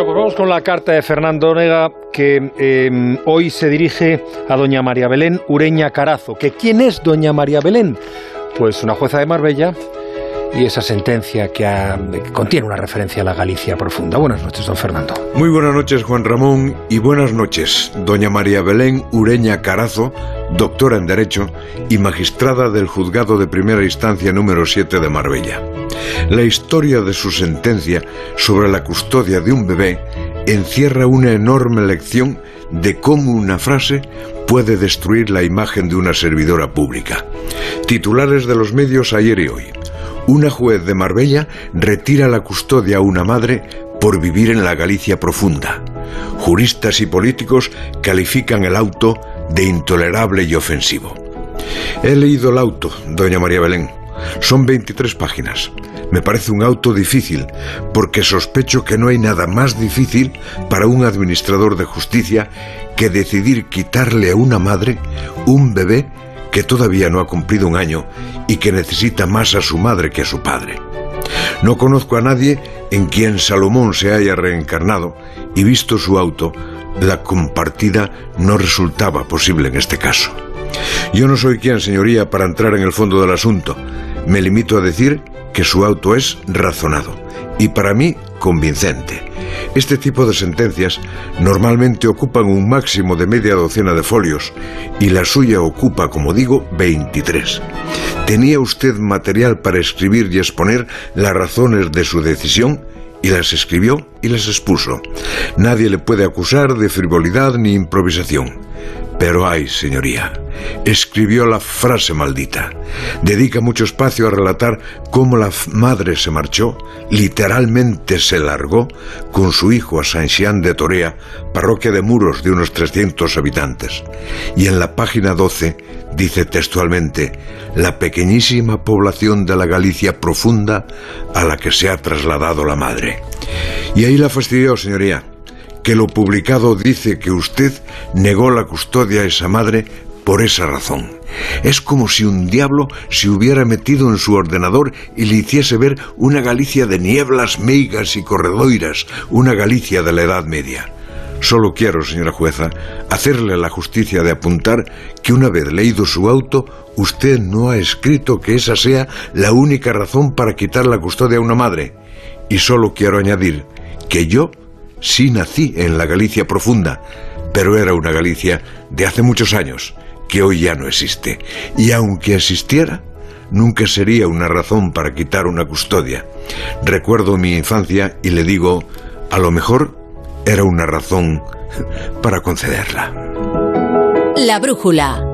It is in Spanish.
vamos con la carta de Fernando Onega que em, hoy se dirige a doña María Belén Ureña Carazo. ¿Que ¿Quién es doña María Belén? Pues una jueza de Marbella y esa sentencia que, contiene una referencia a la Galicia profunda. Buenas noches, don Fernando. Muy buenas noches, Juan Ramón, y buenas noches, doña María Belén Ureña Carazo, doctora en Derecho y magistrada del Juzgado de Primera Instancia número 7 de Marbella. La historia de su sentencia sobre la custodia de un bebé encierra una enorme lección de cómo una frase puede destruir la imagen de una servidora pública. Titulares de los medios ayer y hoy. Una juez de Marbella retira la custodia a una madre por vivir en la Galicia profunda. Juristas y políticos califican el auto de intolerable y ofensivo. He leído el auto, doña María Belén. Son 23 páginas. Me parece un auto difícil, porque sospecho que no hay nada más difícil para un administrador de justicia que decidir quitarle a una madre un bebé que todavía no ha cumplido un año y que necesita más a su madre que a su padre. No conozco a nadie en quien Salomón se haya reencarnado y visto su auto, la compartida no resultaba posible en este caso. Yo no soy quien, señoría, para entrar en el fondo del asunto. Me limito a decir que su auto es razonado y para mí convincente. Este tipo de sentencias normalmente ocupan un máximo de media docena de folios y la suya ocupa, como digo, 23. ¿Tenía usted material para escribir y exponer las razones de su decisión? y las escribió y las expuso. Nadie le puede acusar de frivolidad ni improvisación. Pero ay, señoría, escribió la frase maldita. Dedica mucho espacio a relatar cómo la madre se marchó, literalmente se largó, con su hijo a Saint-Jean de Torea, parroquia de muros de unos 300 habitantes. Y en la página 12 dice textualmente, la pequeñísima población de la Galicia profunda a la que se ha trasladado la madre. Y ahí la fastidió, señoría que lo publicado dice que usted negó la custodia a esa madre por esa razón. Es como si un diablo se hubiera metido en su ordenador y le hiciese ver una Galicia de nieblas, meigas y corredoiras, una Galicia de la Edad Media. Solo quiero, señora jueza, hacerle la justicia de apuntar que una vez leído su auto, usted no ha escrito que esa sea la única razón para quitar la custodia a una madre. Y solo quiero añadir que yo Sí nací en la Galicia profunda, pero era una Galicia de hace muchos años, que hoy ya no existe. Y aunque existiera, nunca sería una razón para quitar una custodia. Recuerdo mi infancia y le digo, a lo mejor era una razón para concederla. La brújula.